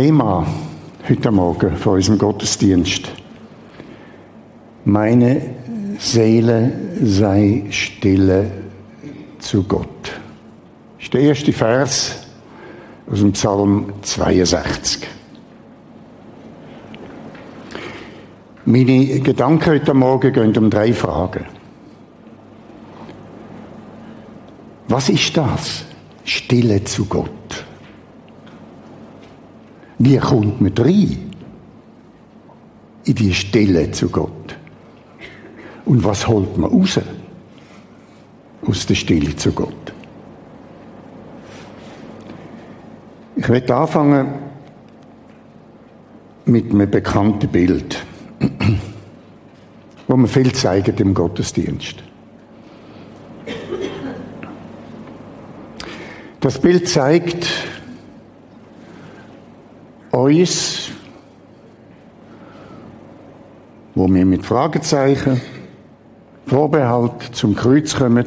Thema heute Morgen von unserem Gottesdienst. Meine Seele sei stille zu Gott. Das ist der erste Vers aus dem Psalm 62. Meine Gedanken heute Morgen gehen um drei Fragen. Was ist das? Stille zu Gott. Wie kommt man rein? In die Stille zu Gott. Und was holt man raus? Aus der Stille zu Gott. Ich werde anfangen mit einem bekannten Bild, wo man viel zeigt im Gottesdienst. Das Bild zeigt uns, wo wir mit Fragezeichen, Vorbehalt zum Kreuz kommen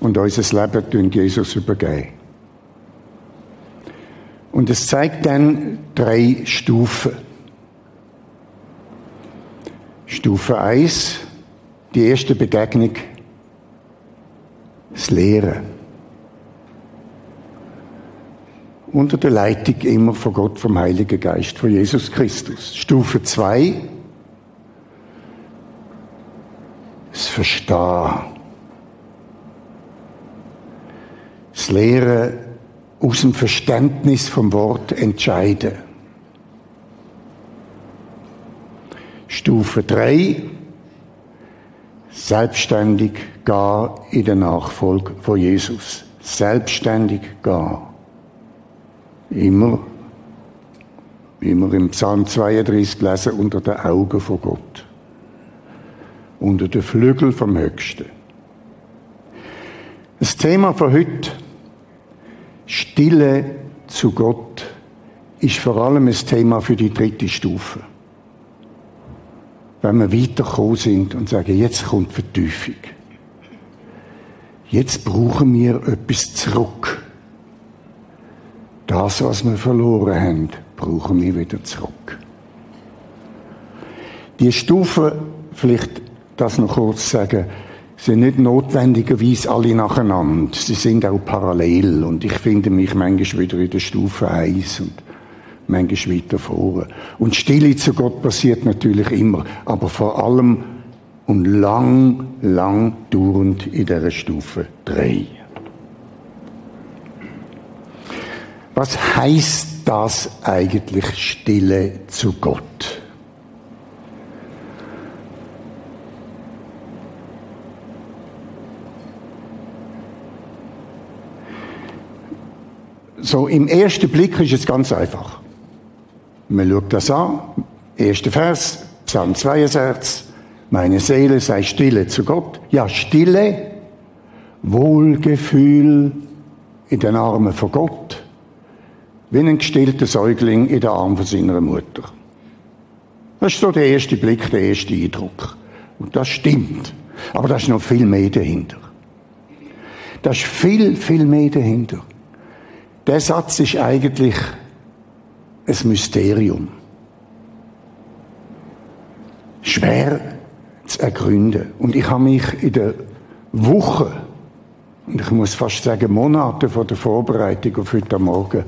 und unser Leben Jesus übergeben. Und es zeigt dann drei Stufen. Stufe 1, die erste Begegnung, das Lehren unter der Leitung immer von Gott, vom Heiligen Geist, von Jesus Christus. Stufe 2, das Verstehen. Das Lehren aus dem Verständnis vom Wort entscheiden. Stufe 3, selbstständig gehen in der Nachfolge von Jesus. Selbstständig gehen. Immer, wie wir im Psalm 32 lesen, unter den Augen von Gott. Unter den Flügeln vom Höchsten. Das Thema von heute, Stille zu Gott, ist vor allem ein Thema für die dritte Stufe. Wenn wir weitergekommen sind und sagen, jetzt kommt Vertiefung. Jetzt brauchen wir etwas zurück. Das, was wir verloren haben, brauchen wir wieder zurück. Die Stufen, vielleicht das noch kurz sagen, sind nicht notwendigerweise alle nacheinander. Sie sind auch parallel. Und ich finde mich manchmal wieder in der Stufe 1 und manchmal weiter vorne. Und Stille zu Gott passiert natürlich immer, aber vor allem und lang, lang dauernd in der Stufe 3. Was heißt das eigentlich Stille zu Gott? So, im ersten Blick ist es ganz einfach. Man schaut das an, erster Vers, Psalm 62, meine Seele sei stille zu Gott. Ja, Stille, Wohlgefühl in den Armen von Gott wie ein gestillter Säugling in den Arm von seiner Mutter. Das ist so der erste Blick, der erste Eindruck. Und das stimmt. Aber da ist noch viel mehr dahinter. Da ist viel, viel mehr dahinter. Der Satz ist eigentlich ein Mysterium. Schwer zu ergründen. Und ich habe mich in der Woche, und ich muss fast sagen Monate vor der Vorbereitung auf heute Morgen,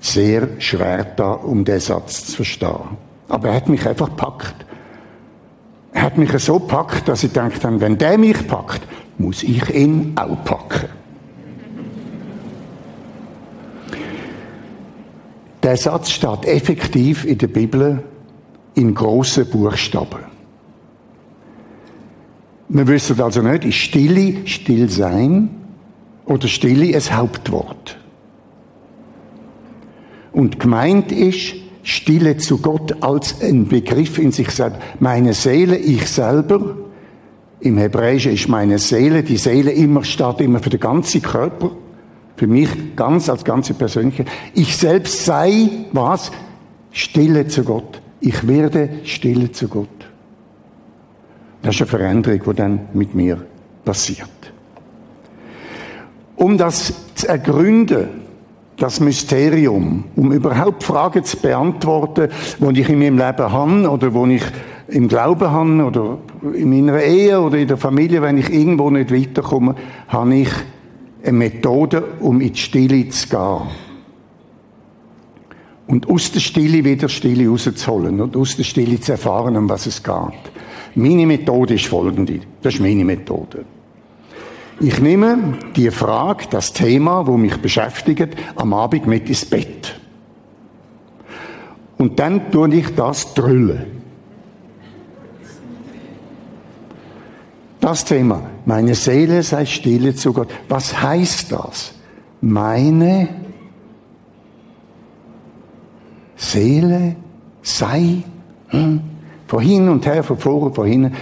sehr schwer da, um den Satz zu verstehen. Aber er hat mich einfach packt. Er hat mich so packt, dass ich dachte, wenn der mich packt, muss ich ihn auch packen. Der Satz steht effektiv in der Bibel in grossen Buchstaben. Wir wissen also nicht, ist Stille still sein oder Stille ein Hauptwort? Und gemeint ist, Stille zu Gott als ein Begriff in sich selbst. Meine Seele, ich selber, im Hebräischen ist meine Seele, die Seele immer steht immer für den ganzen Körper, für mich ganz als ganze Persönlichkeit. Ich selbst sei, was? Stille zu Gott. Ich werde stille zu Gott. Das ist eine Veränderung, die dann mit mir passiert. Um das zu ergründen, das Mysterium, um überhaupt Fragen zu beantworten, die ich in meinem Leben habe oder wo ich im Glauben habe oder in meiner Ehe oder in der Familie, wenn ich irgendwo nicht weiterkomme, habe ich eine Methode, um in die Stille zu gehen. Und aus der Stille wieder Stille rauszuholen und aus der Stille zu erfahren, um was es geht. Meine Methode ist folgende. Das ist meine Methode. Ich nehme die Frage, das Thema, wo mich beschäftigt, am Abend mit ins Bett. Und dann tue ich das drüllen. Das Thema, meine Seele sei stille zu Gott. Was heißt das? Meine Seele sei hm, von und her, von vor und von.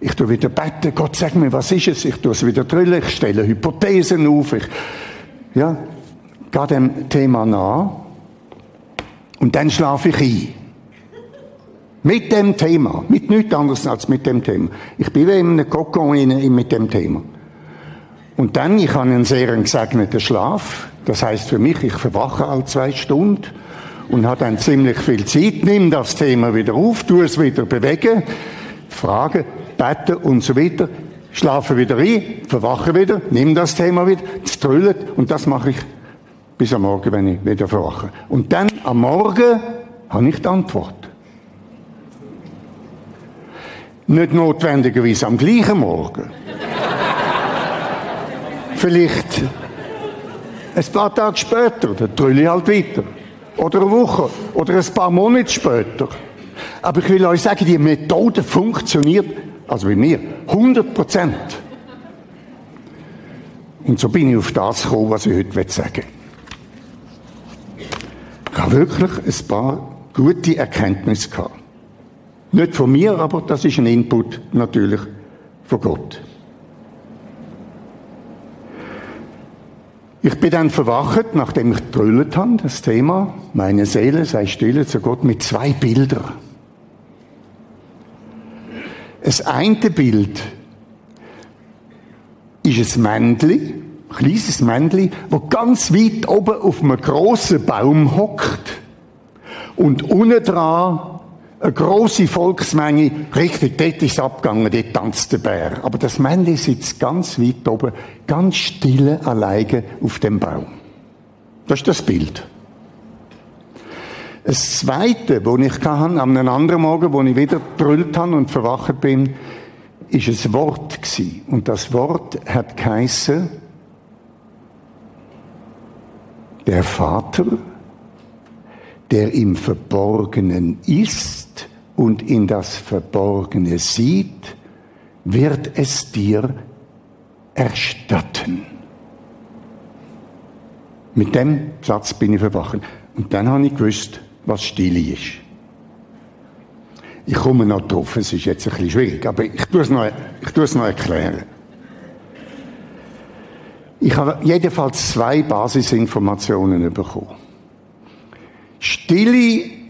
Ich tue wieder beten, Gott sag mir, was ist es? Ich tue es wieder drüllen, ich stelle Hypothesen auf, ich, ja, gehe dem Thema nach und dann schlafe ich ein. Mit dem Thema. Mit nichts anderes als mit dem Thema. Ich bin wie in einem Kokon mit dem Thema. Und dann, ich habe einen sehr gesegneten Schlaf. Das heißt für mich, ich verwache alle zwei Stunden und habe dann ziemlich viel Zeit, nimm das Thema wieder auf, tu es wieder bewegen, frage, beten und so weiter, schlafe wieder ein, verwache wieder, nimm das Thema wieder, es trüllt und das mache ich bis am Morgen, wenn ich wieder verwache. Und dann am Morgen habe ich die Antwort. Nicht notwendigerweise am gleichen Morgen. Vielleicht ein paar Tage später, dann trülle ich halt weiter. Oder eine Woche. Oder ein paar Monate später. Aber ich will euch sagen, die Methode funktioniert, also bei mir, 100 Prozent. Und so bin ich auf das gekommen, was ich heute sagen will. Ich habe wirklich ein paar gute Erkenntnisse gehabt. Nicht von mir, aber das ist ein Input natürlich von Gott. Ich bin dann verwacht, nachdem ich getrüllt habe, das Thema, meine Seele sei stille zu Gott, mit zwei Bildern. Das eine Bild ist ein Männchen, ein kleines Männchen, das ganz weit oben auf einem grossen Baum hockt und unten dran eine große Volksmenge, richtig, dort ist es abgegangen, dort tanzt der Bär. Aber das Männchen sitzt ganz weit oben, ganz stille, alleine auf dem Baum. Das ist das Bild. Das Zweite, wo ich kann, an einem anderen Morgen, wo ich wieder brüllt habe und verwacht bin, ist ein Wort gewesen. Und das Wort hat geheißen, der Vater der im Verborgenen ist und in das Verborgene sieht, wird es dir erstatten. Mit dem Satz bin ich verwachen. Und dann habe ich gewusst, was Stille ist. Ich komme noch drauf, es ist jetzt ein bisschen schwierig, aber ich tue es noch, ich tue es noch erklären. Ich habe jedenfalls zwei Basisinformationen bekommen. Stille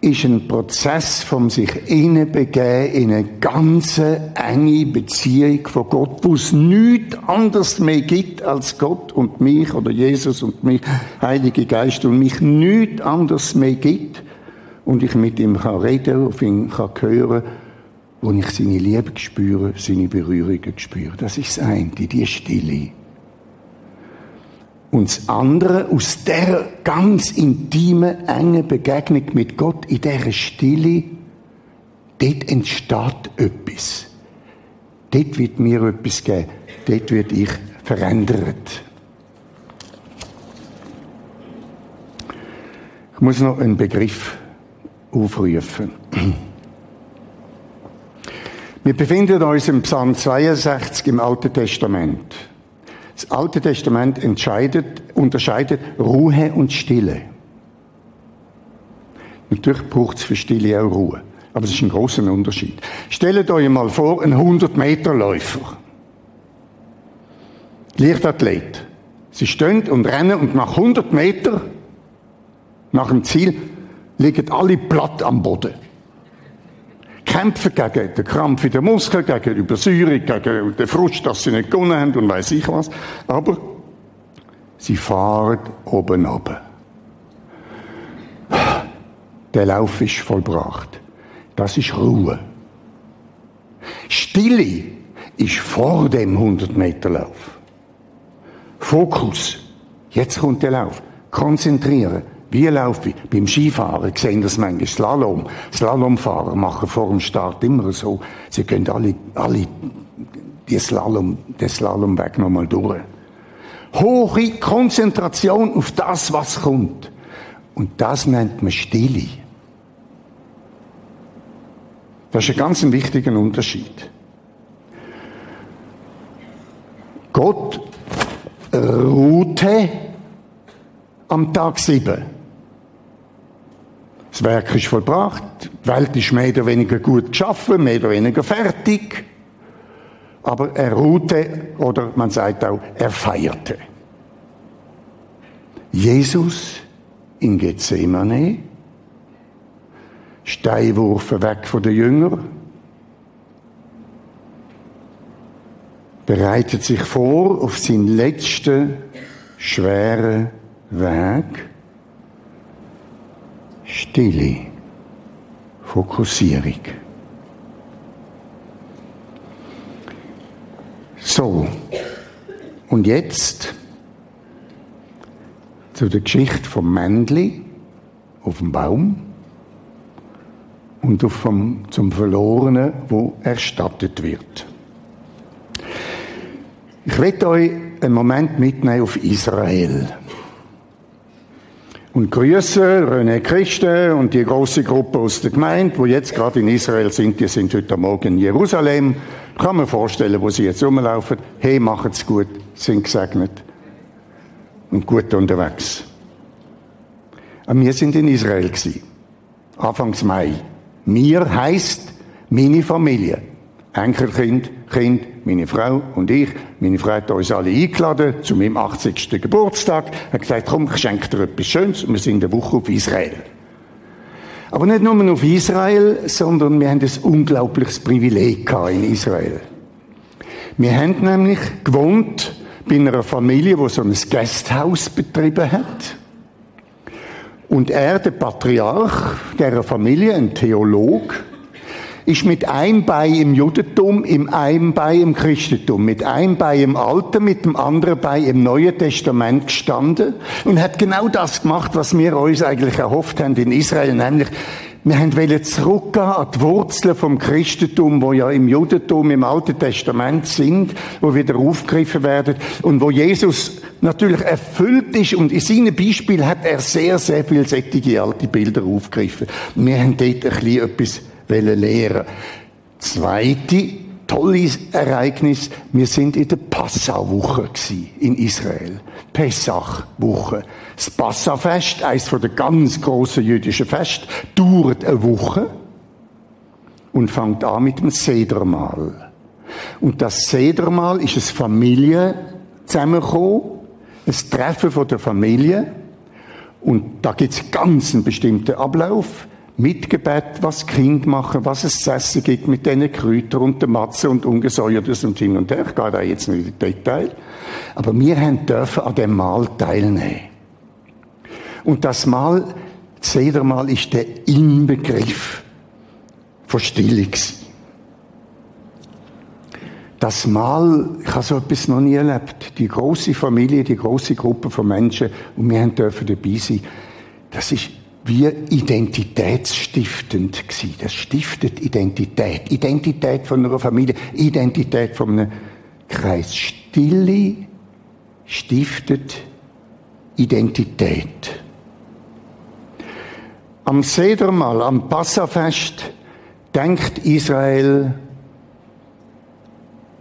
ist ein Prozess vom sich hineinbegeben in eine ganz enge Beziehung von Gott, wo es nichts anderes mehr gibt als Gott und mich oder Jesus und mich, Heilige Geist und mich nichts anderes mehr gibt und ich mit ihm kann reden, auf ihn kann hören, wo ich seine Liebe spüre, seine Berührungen spüre. Das ist das eine, die Stille. Und das andere, aus der ganz intimen, engen Begegnung mit Gott, in dieser Stille, dort entsteht etwas. Dort wird mir etwas geben. Dort wird ich verändert. Ich muss noch einen Begriff aufrufen. Wir befinden uns im Psalm 62 im Alten Testament. Das Alte Testament unterscheidet Ruhe und Stille. Natürlich braucht es für Stille auch Ruhe. Aber es ist ein großer Unterschied. Stellt euch mal vor, ein 100-Meter-Läufer. Leichtathlet. Sie stehen und rennen und nach 100 Meter, nach dem Ziel, liegen alle platt am Boden kämpfen gegen den Krampf in den Muskeln, gegen die Übersäuerung, gegen den Frust, dass sie nicht gewonnen haben und weiß ich was. Aber Sie fahren oben runter. Der Lauf ist vollbracht. Das ist Ruhe. Stille ist vor dem 100-Meter-Lauf. Fokus. Jetzt kommt der Lauf. Konzentrieren. Wie laufe ich? Beim Skifahren sehen das manchmal Slalom. Slalomfahrer machen vor dem Start immer so. Sie gehen alle, alle die Slalom, den Slalomweg nochmal durch. Hohe Konzentration auf das, was kommt. Und das nennt man Stille. Das ist ein ganz wichtiger Unterschied. Gott ruhte am Tag sieben. Das Werk ist vollbracht, die Welt ist mehr oder weniger gut geschaffen, mehr oder weniger fertig. Aber er ruhte, oder man sagt auch, er feierte. Jesus in Gethsemane, Steinwurf weg von den Jüngern, bereitet sich vor auf seinen letzten schweren Weg. Stille, Fokussierung. So, und jetzt zu der Geschichte vom Männli auf dem Baum und auf vom, zum Verlorenen, wo erstattet wird. Ich werde euch einen Moment mitnehmen auf Israel. Und grüße René Christen und die große Gruppe aus der Gemeinde, wo jetzt gerade in Israel sind. Die sind heute Morgen in Jerusalem. Kann mir vorstellen, wo sie jetzt rumlaufen. Hey, macht's gut, sind gesegnet und gut unterwegs. Und wir sind in Israel gewesen. Anfangs Mai. Mir heißt meine Familie. Enkelkind, Kind, meine Frau und ich. Meine Frau hat uns alle eingeladen zu meinem 80. Geburtstag. Hat gesagt, komm, ich schenke dir etwas Schönes. Und wir sind eine Woche auf Israel. Aber nicht nur auf Israel, sondern wir haben ein unglaubliches Privileg in Israel. Wir haben nämlich gewohnt bei einer Familie, die so ein Gasthaus betrieben hat. Und er, der Patriarch dieser Familie, ein Theolog, ist mit einem Bein im Judentum, im einem Bein im Christentum, mit einem Bein im Alten, mit dem anderen Bein im Neuen Testament gestanden und hat genau das gemacht, was wir uns eigentlich erhofft haben in Israel, nämlich wir wollen zurückgehen an die Wurzeln vom Christentum, wo ja im Judentum, im Alten Testament sind, wo wieder aufgegriffen werden und wo Jesus natürlich erfüllt ist und in seinem Beispiel hat er sehr, sehr vielseitige alte Bilder aufgegriffen. Wir haben dort ein bisschen etwas lehren Zweite tolles Ereignis, wir sind in der Passauwoche in Israel. Pessachwoche. Das Passafest, eines der ganz grossen jüdischen Fest, dauert eine Woche und fängt an mit dem Sedermahl. Und das Sedermahl ist ein Familie zusammengekommen, ein Treffen von der Familie. Und da gibt es ganz einen bestimmten Ablauf mit Gebet, was Kind machen, was es zu essen gibt mit diesen Kräutern und der Matze und Ungesäuertes und hin und her. Ich gehe da jetzt nicht in Detail. Aber wir haben dürfen an dem Mahl teilnehmen. Und das Mahl, Sedermahl, ist der Inbegriff von Stille Das Mahl, ich habe so etwas noch nie erlebt. Die große Familie, die große Gruppe von Menschen und wir dürfen dabei sein. Das ist wie identitätsstiftend gewesen. Das stiftet Identität. Identität von einer Familie, Identität von einem Kreis. Stille stiftet Identität. Am Sedermal, am Passafest, denkt Israel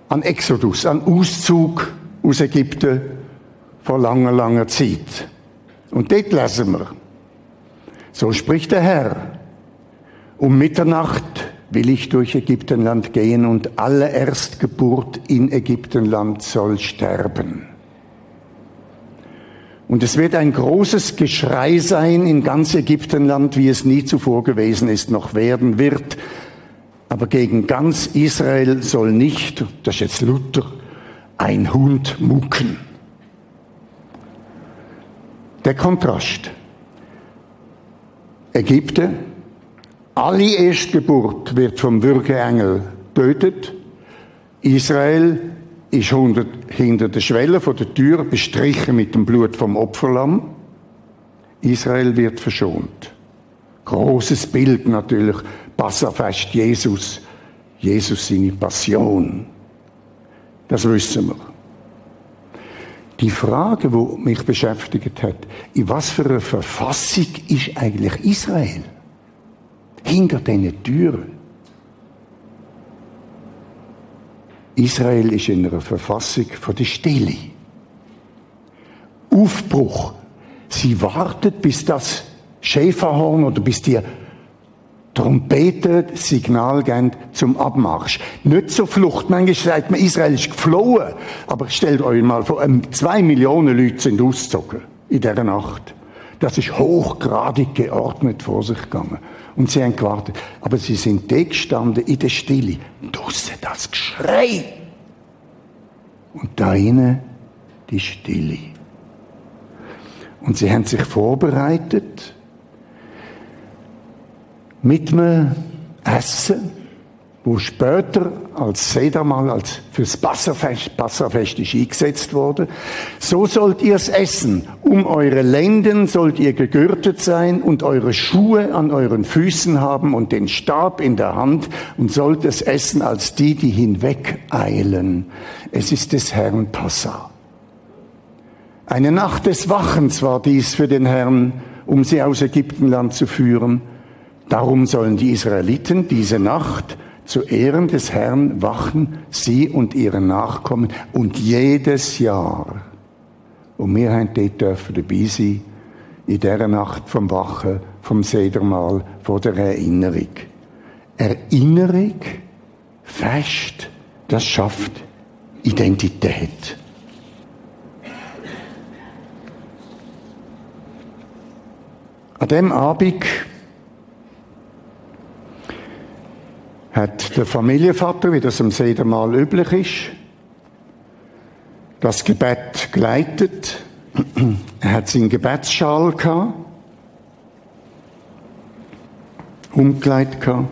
an Exodus, an Auszug aus Ägypten vor langer, langer Zeit. Und dort lesen wir, so spricht der Herr. Um Mitternacht will ich durch Ägyptenland gehen und alle Erstgeburt in Ägyptenland soll sterben. Und es wird ein großes Geschrei sein in ganz Ägyptenland, wie es nie zuvor gewesen ist, noch werden wird. Aber gegen ganz Israel soll nicht, das ist jetzt Luther, ein Hund mucken. Der Kontrast. Ägypten, alle Erstgeburt wird vom Würgeengel tötet. Israel ist hinter der Schwelle von der Tür bestrichen mit dem Blut vom Opferlamm. Israel wird verschont. Großes Bild natürlich, Passafest Jesus, Jesus seine Passion. Das wissen wir. Die Frage, wo mich beschäftigt hat, in was für einer Verfassung ist eigentlich Israel? Hinter diesen Türen. Israel ist in einer Verfassung von der Stille. Aufbruch. Sie wartet, bis das Schäferhorn oder bis die Trompeten Signal geben zum Abmarsch. Nicht zur Flucht. Manchmal sagt man, Israel ist geflohen. Aber stellt euch mal vor, ähm, zwei Millionen Leute sind ausgezogen in dieser Nacht. Das ist hochgradig geordnet vor sich gegangen. Und sie haben gewartet. Aber sie sind da gestanden in der Stille. Draussen das Geschrei. Und da innen die Stille. Und sie haben sich vorbereitet mit einem Essen, wo später als Sedermal, als fürs Passafest, Passafest ist eingesetzt wurde. So sollt ihr es essen. Um eure Lenden sollt ihr gegürtet sein und eure Schuhe an euren Füßen haben und den Stab in der Hand und sollt es essen als die, die hinwegeilen. Es ist des Herrn Passa. Eine Nacht des Wachens war dies für den Herrn, um sie aus Ägyptenland zu führen. Darum sollen die Israeliten diese Nacht zu Ehren des Herrn wachen, sie und ihre Nachkommen und jedes Jahr. Und wir haben dort dürfen dabei sein, in dieser Nacht vom Wachen, vom Sedermal, vor der Erinnerung. Erinnerung, fest, das schafft Identität. An dem Abend hat der Familienvater, wie das am Sedermal üblich ist, das Gebet geleitet. Er hat seinen Gebetsschal gehabt, umgelegt gehabt.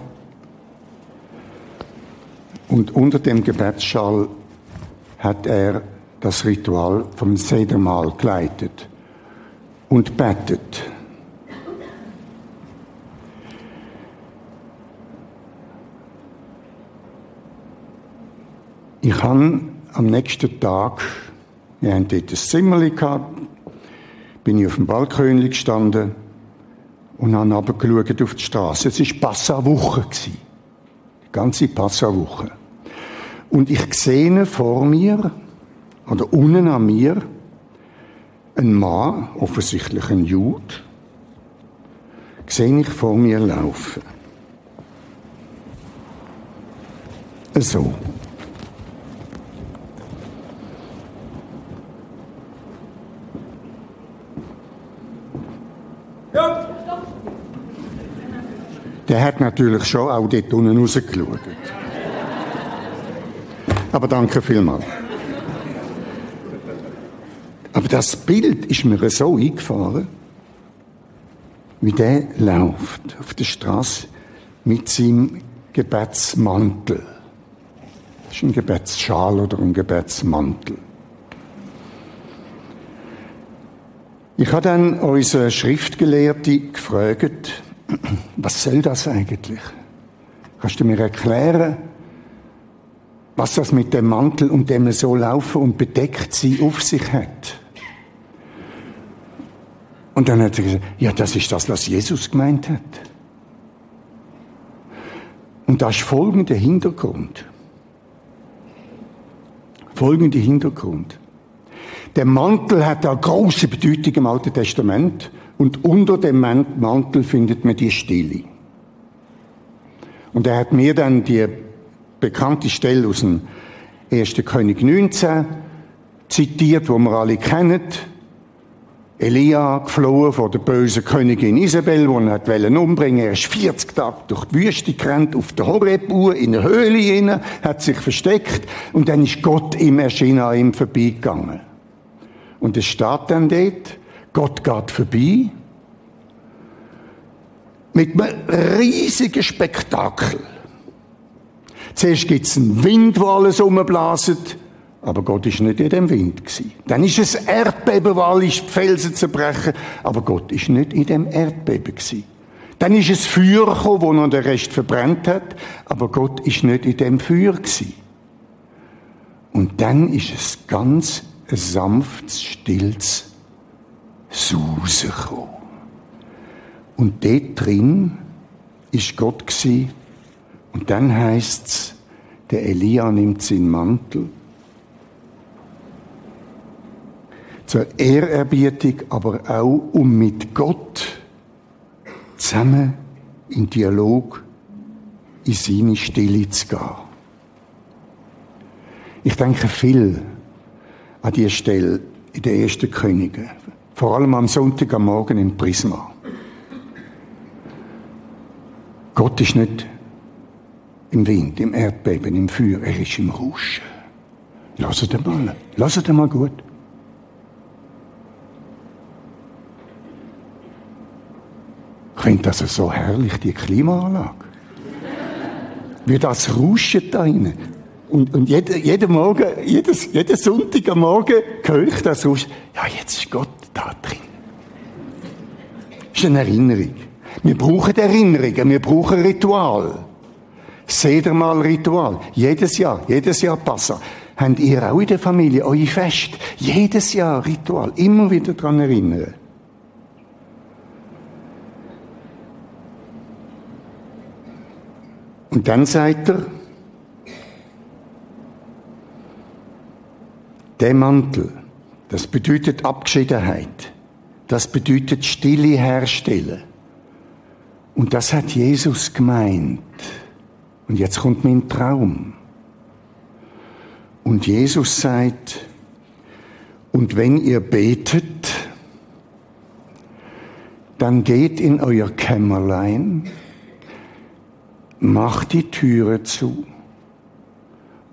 Und unter dem Gebetsschal hat er das Ritual vom Sedermal geleitet und betet. Ich habe am nächsten Tag, wir haben dort ein Zimmer gehabt, bin ich auf dem Balkon gestanden und habe runtergeschaut auf die Straße. Es war Passau-Woche. Die ganze Passau-Woche. Und ich sehe vor mir, oder unten an mir, einen Mann, offensichtlich ein Jude, sehe ich vor mir laufen. So. Der hat natürlich schon auch dort unten rausgeschaut. Aber danke vielmals. Aber das Bild ist mir so eingefahren, wie der läuft auf der Straße mit seinem Gebetsmantel. Das ist ein Gebetsschal oder ein Gebetsmantel. Ich habe dann unsere Schriftgelehrte gefragt, was soll das eigentlich? Kannst du mir erklären, was das mit dem Mantel und dem so laufen und bedeckt sie auf sich hat? Und dann hat sie gesagt, ja, das ist das, was Jesus gemeint hat. Und das ist folgender Hintergrund. Folgender Hintergrund. Der Mantel hat eine große Bedeutung im Alten Testament und unter dem Mantel findet man die Stille. Und er hat mir dann die bekannte Stelle aus dem 1. König 19 zitiert, wo wir alle kennen. Elia geflohen vor der bösen Königin Isabel, die ihn hat umbringen Er ist 40 Tage durch die Wüste gerannt, auf der Horeb-Uhr, in der Höhle hinein, hat sich versteckt und dann ist Gott ihm erschienen, an ihm vorbeigegangen. Und es steht dann dort, Gott geht vorbei mit einem riesigen Spektakel. Zuerst gibt es einen Wind, wo alles umblaset, aber Gott ist nicht in dem Wind gewesen. Dann ist es Erdbeben, wo alle Felsen zerbrechen, aber Gott ist nicht in dem Erdbeben gewesen. Dann ist es Feuer gekommen, wo noch der Rest verbrennt hat, aber Gott ist nicht in dem Feuer gewesen. Und dann ist es ganz ein sanftes, stilles Sausen gekommen. Und dort drin ist Gott gewesen. Und dann heißt's, der Elia nimmt seinen Mantel zur Ehrerbietung, aber auch um mit Gott zusammen in Dialog in seine Stille zu gehen. Ich denke viel an diese Stelle in den ersten Königen. Vor allem am Sonntag am Morgen im Prisma. Gott ist nicht im Wind, im Erdbeben, im Feuer, er ist im Rauschen. Lasst mal, lasst mal gut. Ich finde das so herrlich, die Klimaanlage. Wie das rauscht da rein. Und, und jeden, jeden Morgen, jedes, jeden Sonntag am Morgen höre ich das raus. Ja, jetzt ist Gott da drin. Das ist eine Erinnerung. Wir brauchen Erinnerungen, wir brauchen Ritual. Seht ihr mal Ritual. Jedes Jahr, jedes Jahr Passa. Habt ihr auch in der Familie euer Fest? Jedes Jahr Ritual. Immer wieder daran erinnern. Und dann sagt er, der Mantel, das bedeutet Abgeschiedenheit. Das bedeutet Stille herstellen. Und das hat Jesus gemeint. Und jetzt kommt mein Traum. Und Jesus sagt, und wenn ihr betet, dann geht in euer Kämmerlein, macht die Türe zu.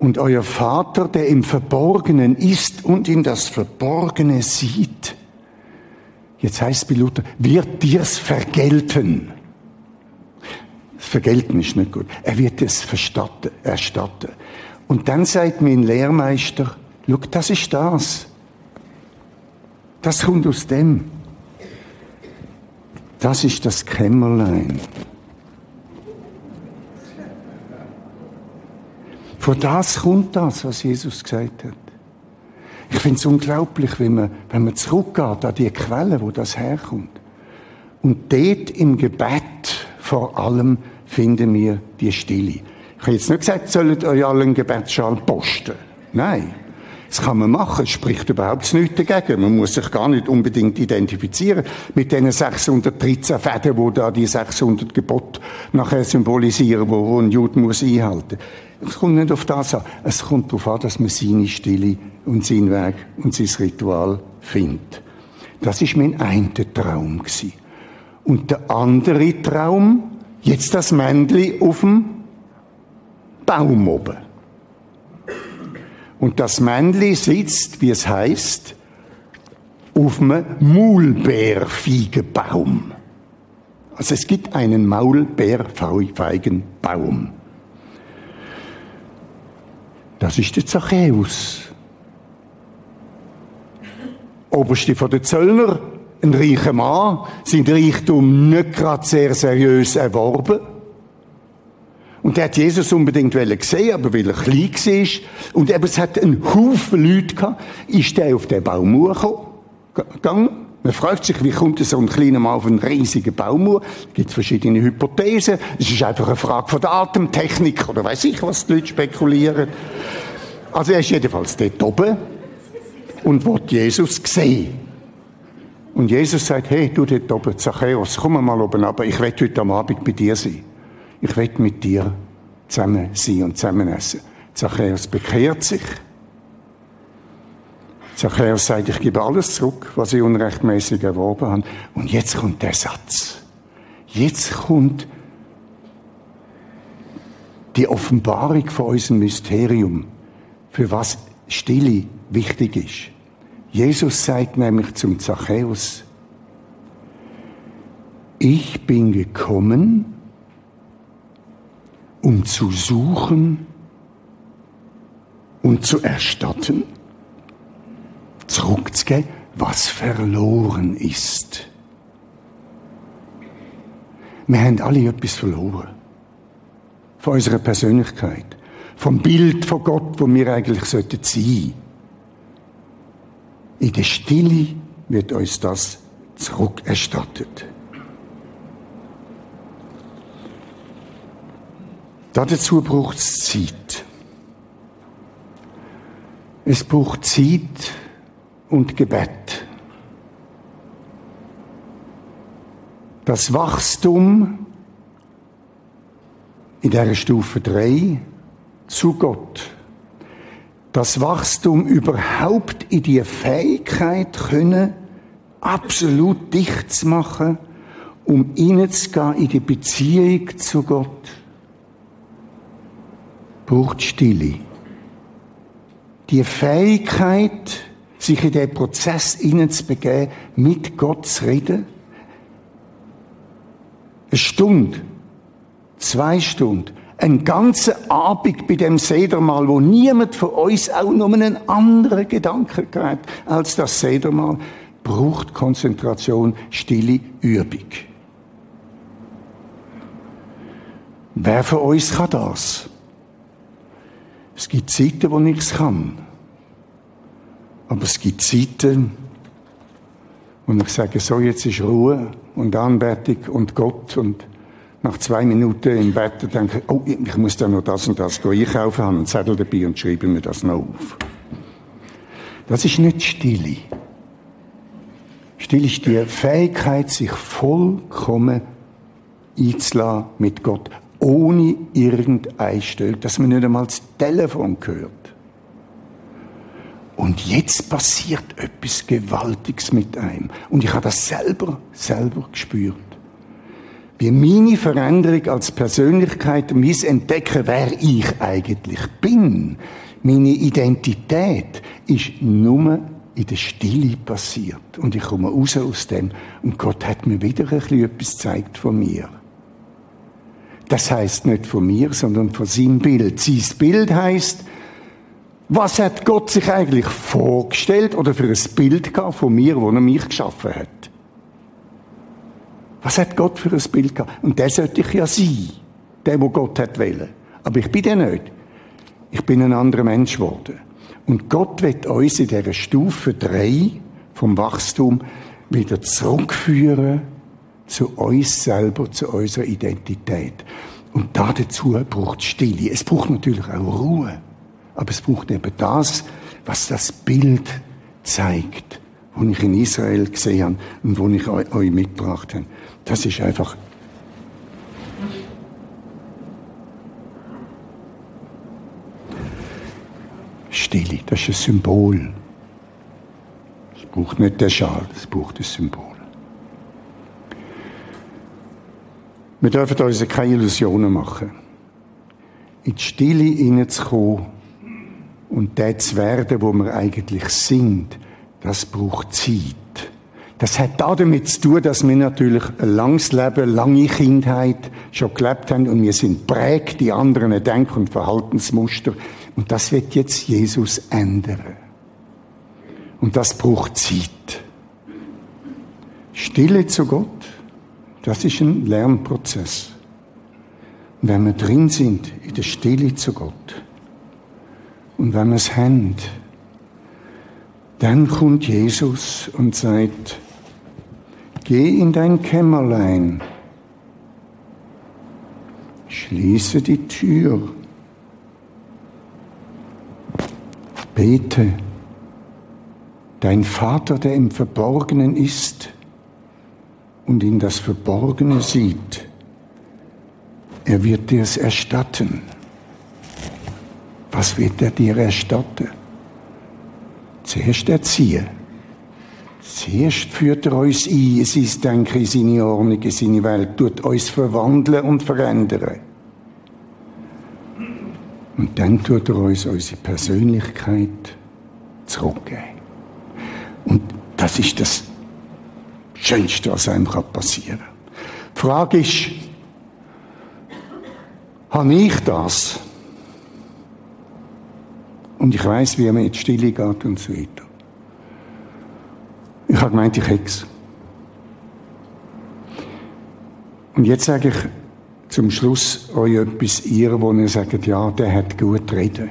Und euer Vater, der im Verborgenen ist und in das Verborgene sieht, jetzt heißt es bei Luther, wird dir's vergelten. Vergelten ist nicht gut. Er wird es verstatten, erstatten. Und dann sagt mein Lehrmeister, schau, das ist das. Das kommt aus dem. Das ist das Kämmerlein. Von das kommt das, was Jesus gesagt hat. Ich finde es unglaublich, wenn man, wenn man zurückgeht an die Quelle, wo das herkommt. Und dort im Gebet vor allem finden wir die Stille. Ich habe jetzt nicht gesagt, sollt euch alle einen Gebetsschal posten. Nein. Das kann man machen. Es spricht überhaupt nichts dagegen. Man muss sich gar nicht unbedingt identifizieren mit den 613 Fäden, wo da die 600 Gebote nachher symbolisieren, wo ein Jude muss einhalten. Es kommt nicht auf das an. Es kommt darauf an, dass man seine Stille und seinen Weg und sein Ritual findet. Das ist mein einer Traum gewesen. Und der andere Traum, Jetzt das Männli auf dem Baum oben. Und das Männli sitzt, wie es heißt, auf einem Maulbeerfeigenbaum. Also es gibt einen Maulbeerfeigenbaum. Das ist der Zachäus. Oberste von den Zöllner ein reicher Mann, sein Reichtum nicht gerade sehr seriös erworben. Und der hat Jesus unbedingt gesehen, aber weil er klein war. Und eben, es hat einen Haufen Leute gehabt, ist der auf den Baum gegangen. Man fragt sich, wie kommt so ein kleiner Mann auf einen riesigen Baum Es gibt verschiedene Hypothesen. Es ist einfach eine Frage von der Atemtechnik oder weiß ich, was die Leute spekulieren. Also er ist jedenfalls dort oben und wird Jesus sehen. Und Jesus sagt, hey, du dort oben, Zachäus, komm mal oben runter, ich will heute am Abend bei dir sein. Ich will mit dir zusammen sein und zusammen essen. Zachäus bekehrt sich. Zachäus sagt, ich gebe alles zurück, was ich unrechtmäßig erworben habe. Und jetzt kommt der Satz. Jetzt kommt die Offenbarung von unserem Mysterium, für was Stille wichtig ist. Jesus sagt nämlich zum Zachäus, ich bin gekommen, um zu suchen und zu erstatten, zurückzugeben, was verloren ist. Wir haben alle etwas verloren. Von unserer Persönlichkeit. Vom Bild von Gott, wo wir eigentlich sein sollten. In der Stille wird uns das zurückerstattet. Dazu braucht es Zeit. Es braucht Zeit und Gebet. Das Wachstum in der Stufe 3 zu Gott. Das Wachstum überhaupt in die Fähigkeit können, absolut dicht zu machen, um hineinzugehen in die Beziehung zu Gott, braucht Stille. Die Fähigkeit, sich in den Prozess hineinzubegeben, mit Gott zu reden. Eine Stunde, zwei Stunden, einen ganzen Abend bei dem Sedermal, wo niemand von uns auch nur einen anderen Gedanken hat als das Sedermal, braucht Konzentration, stille Übung. Wer von uns kann das? Es gibt Zeiten, wo nichts kann. Aber es gibt Zeiten, wo ich sage, so jetzt ist Ruhe und Anbetung und Gott und nach zwei Minuten im Bett denke ich, oh, ich muss da noch das und das einkaufen, habe einen Zettel dabei und schreibe mir das noch auf. Das ist nicht Stille. Stille ist die Fähigkeit, sich vollkommen einzulassen mit Gott, ohne irgendein Stück, dass man nicht einmal das Telefon hört. Und jetzt passiert etwas Gewaltiges mit einem. Und ich habe das selber, selber gespürt. Wie meine Veränderung als Persönlichkeit, mein Entdecken, wer ich eigentlich bin, meine Identität, ist nur in der Stille passiert. Und ich komme raus aus dem. Und Gott hat mir wieder ein bisschen etwas gezeigt von mir. Das heißt nicht von mir, sondern von seinem Bild. Sein Bild heißt, was hat Gott sich eigentlich vorgestellt oder für ein Bild gehabt von mir, wo er mich geschaffen hat? Was hat Gott für ein Bild gehabt? Und der sollte ich ja sein. Der, wo Gott hat wollen. Aber ich bin der nicht. Ich bin ein anderer Mensch geworden. Und Gott wird uns in dieser Stufe 3 vom Wachstum wieder zurückführen zu uns selber, zu unserer Identität. Und dazu braucht es Stille. Es braucht natürlich auch Ruhe. Aber es braucht eben das, was das Bild zeigt, wo ich in Israel gesehen habe und wo ich euch mitgebracht habe. Das ist einfach Stille, das ist ein Symbol. Es braucht nicht der Schal, es braucht ein Symbol. Wir dürfen uns keine Illusionen machen. In die Stille hineinzukommen, und der zu werden, wo wir eigentlich sind, das braucht Zeit. Das hat damit zu tun, dass wir natürlich ein langes Leben, lange Kindheit schon gelebt haben und wir sind prägt die anderen Denk- und Verhaltensmuster. Und das wird jetzt Jesus ändern. Und das braucht Zeit. Stille zu Gott, das ist ein Lernprozess. Und wenn wir drin sind, in der Stille zu Gott, und wenn wir es haben, dann kommt Jesus und sagt, geh in dein Kämmerlein, schließe die Tür, bete. Dein Vater, der im Verborgenen ist und in das Verborgene sieht, er wird dir es erstatten. Was wird er dir erstatten? Zuerst erziehen. Zuerst führt er uns ein in sein Denken, in seine Ordnung, in seine Welt, tut uns verwandeln und verändern. Und dann tut er uns unsere Persönlichkeit zurückgeben. Und das ist das Schönste, was einem passieren kann. Frage ist, habe ich das? Und ich weiß, wie man in die Stille geht und so weiter. Ich habe gemeint, ich hätte es. Und jetzt sage ich zum Schluss euch etwas, ihr, wo ihr sagt, ja, der hat gut reden.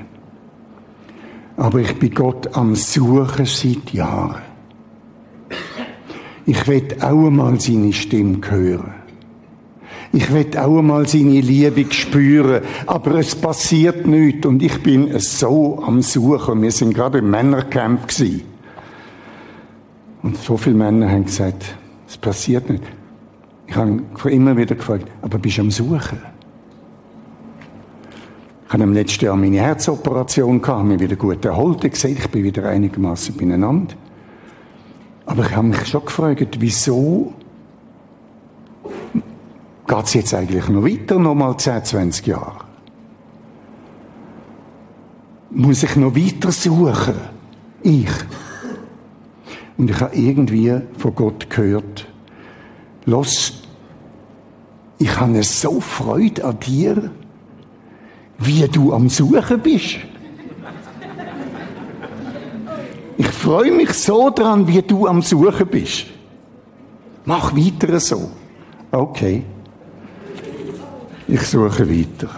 Aber ich bin Gott am Suchen seit Jahren. Ich will auch einmal seine Stimme hören. Ich will auch einmal seine Liebe spüren, aber es passiert nichts und ich bin so am Suchen. Wir sind gerade im Männercamp gewesen. Und so viele Männer haben gesagt, es passiert nicht. Ich habe immer wieder gefragt, aber bist du am Suchen? Ich habe im letzten Jahr meine Herzoperation gehabt, mich wieder gut erholt, gesehen, ich bin wieder einigermaßen beieinander. Aber ich habe mich schon gefragt, wieso geht es jetzt eigentlich noch weiter, noch mal 10, 20 Jahre? Muss ich noch weiter suchen? Ich. Und ich habe irgendwie von Gott gehört, los, ich habe so Freude an dir, wie du am Suchen bist. Ich freue mich so dran, wie du am Suchen bist. Mach weiter so. Okay. Ich suche weiter.